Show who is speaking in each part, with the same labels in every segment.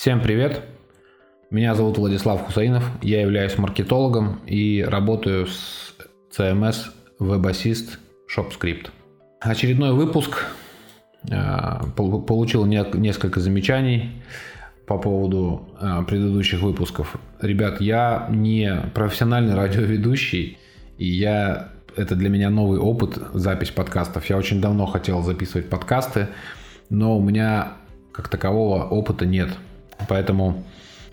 Speaker 1: Всем привет! Меня зовут Владислав Хусаинов, я являюсь маркетологом и работаю с CMS WebAssist ShopScript. Очередной выпуск. Э, получил несколько замечаний по поводу э, предыдущих выпусков. Ребят, я не профессиональный радиоведущий, и я это для меня новый опыт запись подкастов. Я очень давно хотел записывать подкасты, но у меня как такового опыта нет. Поэтому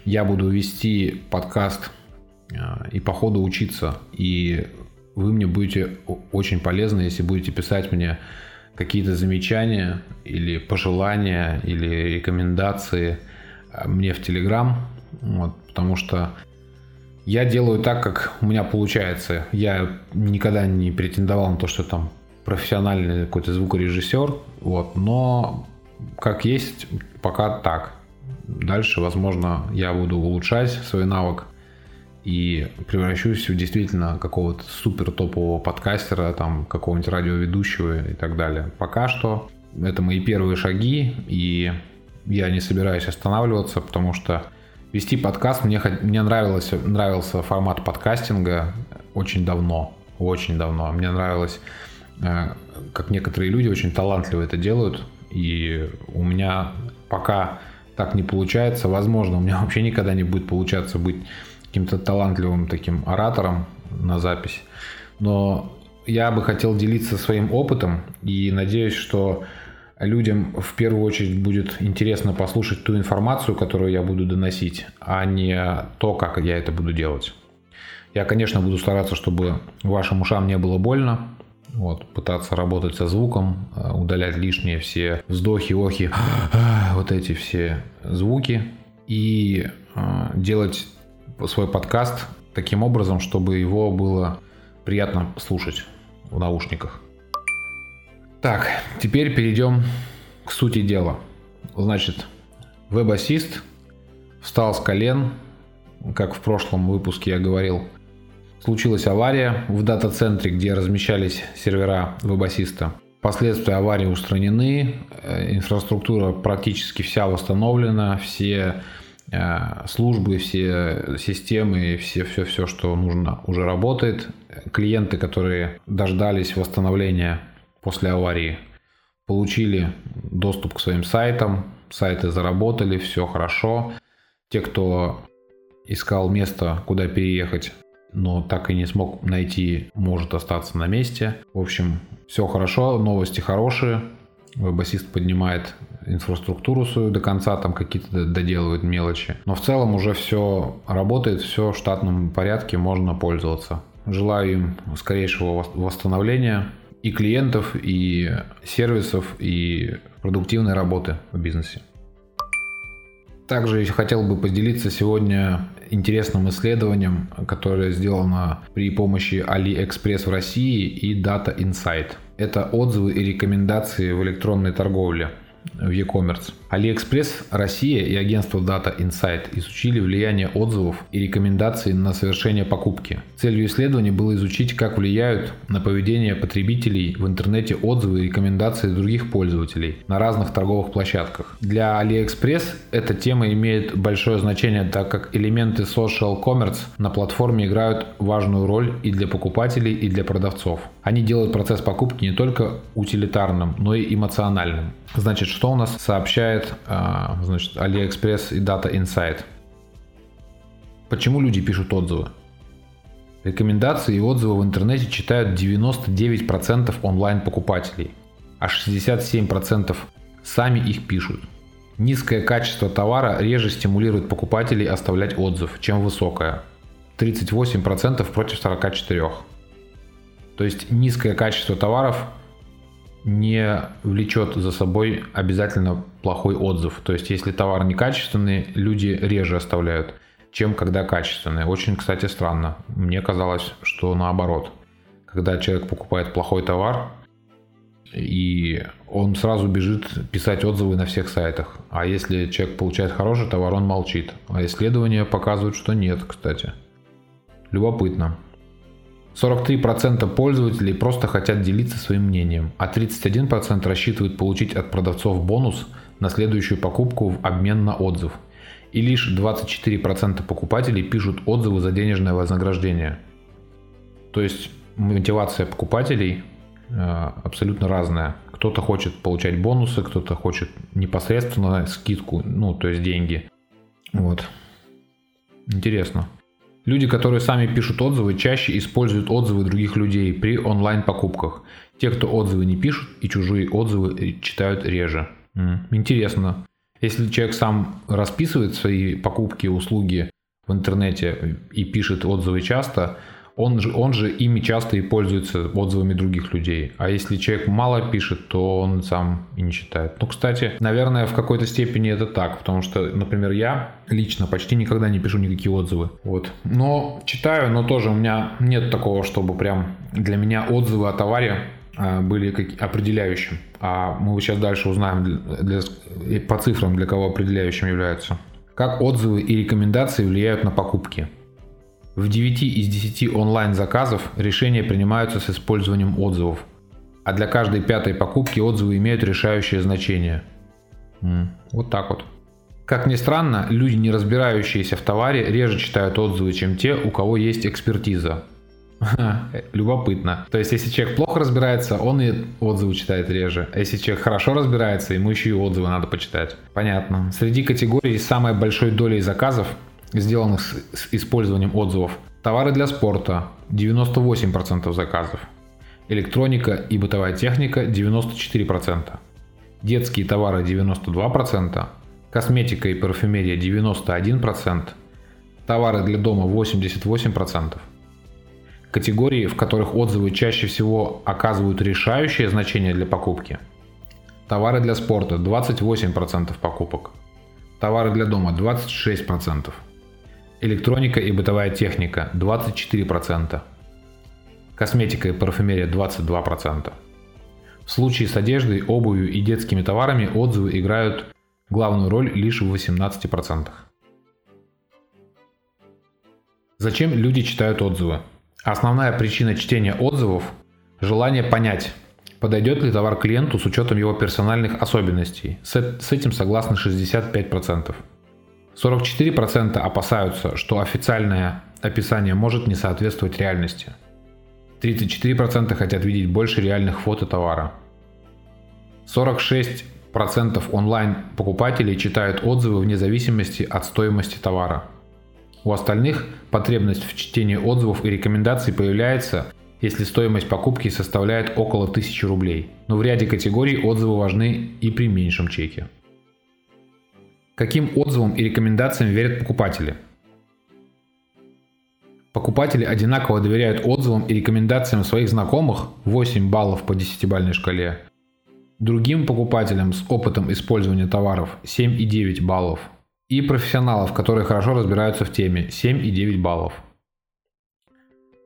Speaker 1: я буду вести подкаст э, и по ходу учиться. И вы мне будете очень полезны, если будете писать мне какие-то замечания или пожелания или рекомендации э, мне в Телеграм. Вот, потому что я делаю так, как у меня получается. Я никогда не претендовал на то, что там профессиональный какой-то звукорежиссер, вот, но как есть, пока так. Дальше, возможно, я буду улучшать свой навык и превращусь в действительно какого-то супер топового подкастера, там, какого-нибудь радиоведущего и так далее. Пока что это мои первые шаги, и я не собираюсь останавливаться, потому что Вести подкаст, мне, мне нравилось, нравился формат подкастинга очень давно, очень давно. Мне нравилось, э, как некоторые люди очень талантливо это делают, и у меня пока так не получается, возможно, у меня вообще никогда не будет получаться быть каким-то талантливым таким оратором на запись, но я бы хотел делиться своим опытом и надеюсь, что людям в первую очередь будет интересно послушать ту информацию, которую я буду доносить, а не то, как я это буду делать. Я, конечно, буду стараться, чтобы вашим ушам не было больно, вот, пытаться работать со звуком, э, удалять лишние все вздохи, охи, вот эти все звуки и э, делать свой подкаст таким образом, чтобы его было приятно слушать в наушниках. Так, теперь перейдем к сути дела. Значит, веб-ассист встал с колен, как в прошлом выпуске я говорил. Случилась авария в дата-центре, где размещались сервера веб-ассиста. Последствия аварии устранены, э, инфраструктура практически вся восстановлена, все э, службы, все системы, все, все, все, что нужно, уже работает. Клиенты, которые дождались восстановления после аварии. Получили доступ к своим сайтам, сайты заработали, все хорошо. Те, кто искал место, куда переехать, но так и не смог найти, может остаться на месте. В общем, все хорошо, новости хорошие. Басист поднимает инфраструктуру свою до конца, там какие-то доделывает мелочи. Но в целом уже все работает, все в штатном порядке, можно пользоваться. Желаю им скорейшего восстановления и клиентов, и сервисов, и продуктивной работы в бизнесе. Также хотел бы поделиться сегодня интересным исследованием, которое сделано при помощи AliExpress в России и Data Insight. Это отзывы и рекомендации в электронной торговле в e-commerce. AliExpress Россия и агентство Data Insight изучили влияние отзывов и рекомендаций на совершение покупки. Целью исследования было изучить, как влияют на поведение потребителей в интернете отзывы и рекомендации других пользователей на разных торговых площадках. Для AliExpress эта тема имеет большое значение, так как элементы social commerce на платформе играют важную роль и для покупателей, и для продавцов. Они делают процесс покупки не только утилитарным, но и эмоциональным. Значит, что у нас сообщает а, значит, AliExpress и Data Insight? Почему люди пишут отзывы? Рекомендации и отзывы в интернете читают 99% онлайн-покупателей, а 67% сами их пишут. Низкое качество товара реже стимулирует покупателей оставлять отзыв, чем высокое. 38% против 44%. То есть низкое качество товаров не влечет за собой обязательно плохой отзыв. То есть если товар некачественный, люди реже оставляют, чем когда качественный. Очень, кстати, странно. Мне казалось, что наоборот. Когда человек покупает плохой товар, и он сразу бежит писать отзывы на всех сайтах. А если человек получает хороший товар, он молчит. А исследования показывают, что нет, кстати. Любопытно. 43% пользователей просто хотят делиться своим мнением, а 31% рассчитывают получить от продавцов бонус на следующую покупку в обмен на отзыв. и лишь 24% покупателей пишут отзывы за денежное вознаграждение. То есть мотивация покупателей э, абсолютно разная. Кто-то хочет получать бонусы, кто-то хочет непосредственно скидку, ну, то есть деньги. Вот. Интересно. Люди, которые сами пишут отзывы, чаще используют отзывы других людей при онлайн-покупках. Те, кто отзывы не пишут и чужие отзывы читают реже. Интересно. Если человек сам расписывает свои покупки, услуги в интернете и пишет отзывы часто, он же, он же ими часто и пользуется отзывами других людей. А если человек мало пишет, то он сам и не читает. Ну, кстати, наверное, в какой-то степени это так, потому что, например, я лично почти никогда не пишу никакие отзывы. Вот. Но читаю, но тоже у меня нет такого, чтобы прям для меня отзывы о товаре а, были как определяющим. А мы сейчас дальше узнаем для, для, по цифрам, для кого определяющим являются. Как отзывы и рекомендации влияют на покупки. В 9 из 10 онлайн-заказов решения принимаются с использованием отзывов, а для каждой пятой покупки отзывы имеют решающее значение. Вот так вот. Как ни странно, люди, не разбирающиеся в товаре, реже читают отзывы, чем те, у кого есть экспертиза. Любопытно. То есть, если человек плохо разбирается, он и отзывы читает реже. А если человек хорошо разбирается, ему еще и отзывы надо почитать. Понятно. Среди категорий с самой большой долей заказов сделанных с, с использованием отзывов. Товары для спорта 98% заказов. Электроника и бытовая техника 94%. Детские товары 92%. Косметика и парфюмерия 91%. Товары для дома 88%. Категории, в которых отзывы чаще всего оказывают решающее значение для покупки. Товары для спорта 28% покупок. Товары для дома 26%. Электроника и бытовая техника 24%. Косметика и парфюмерия 22%. В случае с одеждой, обувью и детскими товарами отзывы играют главную роль лишь в 18%. Зачем люди читают отзывы? Основная причина чтения отзывов – желание понять, подойдет ли товар клиенту с учетом его персональных особенностей. С, этим согласны 65%. 44% опасаются, что официальное описание может не соответствовать реальности. 34% хотят видеть больше реальных фото товара. 46% онлайн-покупателей читают отзывы вне зависимости от стоимости товара. У остальных потребность в чтении отзывов и рекомендаций появляется, если стоимость покупки составляет около 1000 рублей. Но в ряде категорий отзывы важны и при меньшем чеке. Каким отзывам и рекомендациям верят покупатели? Покупатели одинаково доверяют отзывам и рекомендациям своих знакомых 8 баллов по 10-бальной шкале. Другим покупателям с опытом использования товаров 7,9 баллов. И профессионалов, которые хорошо разбираются в теме 7,9 баллов.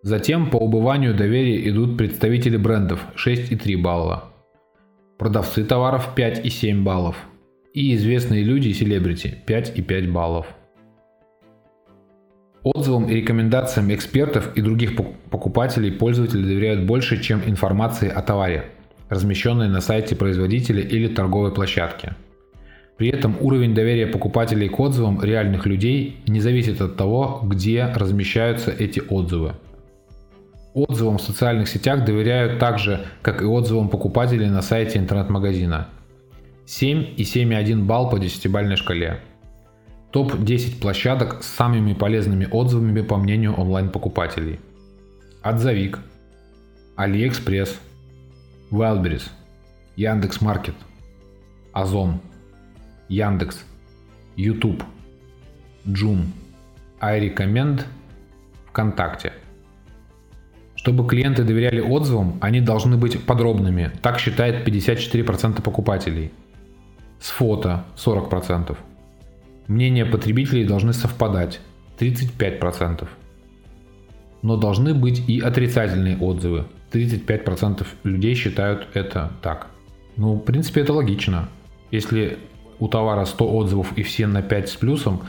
Speaker 1: Затем по убыванию доверия идут представители брендов 6,3 балла. Продавцы товаров 5,7 баллов – и известные люди и селебрити 5,5 баллов. Отзывам и рекомендациям экспертов и других покупателей пользователи доверяют больше, чем информации о товаре, размещенной на сайте производителя или торговой площадке. При этом уровень доверия покупателей к отзывам реальных людей не зависит от того, где размещаются эти отзывы. Отзывам в социальных сетях доверяют так же, как и отзывам покупателей на сайте интернет-магазина – 7 и 7,1 балл по 10-бальной шкале. Топ-10 площадок с самыми полезными отзывами по мнению онлайн-покупателей. Отзовик, Алиэкспресс, Wildberries, Яндекс.Маркет, Озон, Яндекс, YouTube, Джум, iRecommend, ВКонтакте. Чтобы клиенты доверяли отзывам, они должны быть подробными, так считает 54% покупателей – с фото 40%. Мнения потребителей должны совпадать 35%. Но должны быть и отрицательные отзывы. 35% людей считают это так. Ну, в принципе, это логично. Если у товара 100 отзывов и все на 5 с плюсом,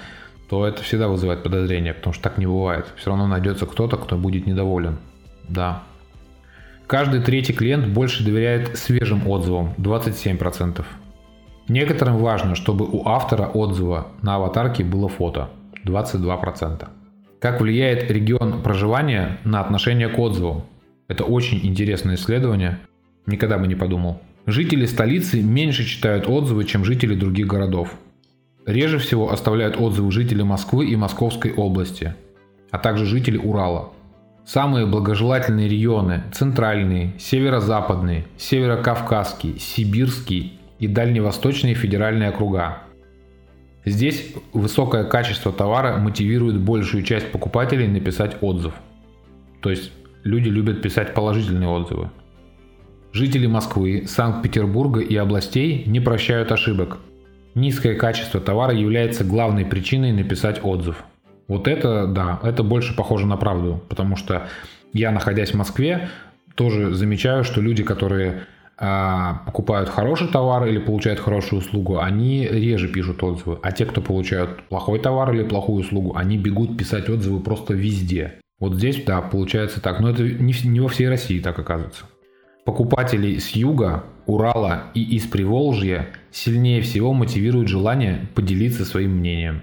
Speaker 1: то это всегда вызывает подозрение, потому что так не бывает. Все равно найдется кто-то, кто будет недоволен. Да. Каждый третий клиент больше доверяет свежим отзывам, 27%. Некоторым важно, чтобы у автора отзыва на аватарке было фото 22%. Как влияет регион проживания на отношение к отзывам? Это очень интересное исследование. Никогда бы не подумал. Жители столицы меньше читают отзывы, чем жители других городов. Реже всего оставляют отзывы жители Москвы и Московской области, а также жители Урала. Самые благожелательные регионы – центральные, северо-западные, северо-кавказский, сибирский и дальневосточные федеральные округа. Здесь высокое качество товара мотивирует большую часть покупателей написать отзыв. То есть люди любят писать положительные отзывы. Жители Москвы, Санкт-Петербурга и областей не прощают ошибок. Низкое качество товара является главной причиной написать отзыв. Вот это, да, это больше похоже на правду, потому что я, находясь в Москве, тоже замечаю, что люди, которые покупают хороший товар или получают хорошую услугу, они реже пишут отзывы. А те, кто получают плохой товар или плохую услугу, они бегут писать отзывы просто везде. Вот здесь, да, получается так. Но это не, не во всей России так оказывается. Покупателей с юга, Урала и из Приволжья сильнее всего мотивирует желание поделиться своим мнением.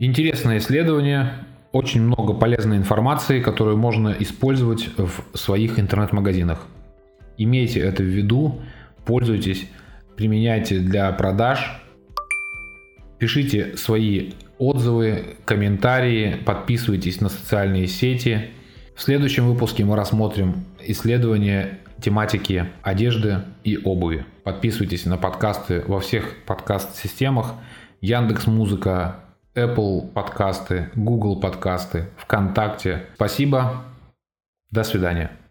Speaker 1: Интересное исследование, очень много полезной информации, которую можно использовать в своих интернет-магазинах. Имейте это в виду, пользуйтесь, применяйте для продаж, пишите свои отзывы, комментарии, подписывайтесь на социальные сети – в следующем выпуске мы рассмотрим исследование тематики одежды и обуви. Подписывайтесь на подкасты во всех подкаст-системах. Яндекс Музыка, Apple подкасты, Google подкасты, ВКонтакте. Спасибо. До свидания.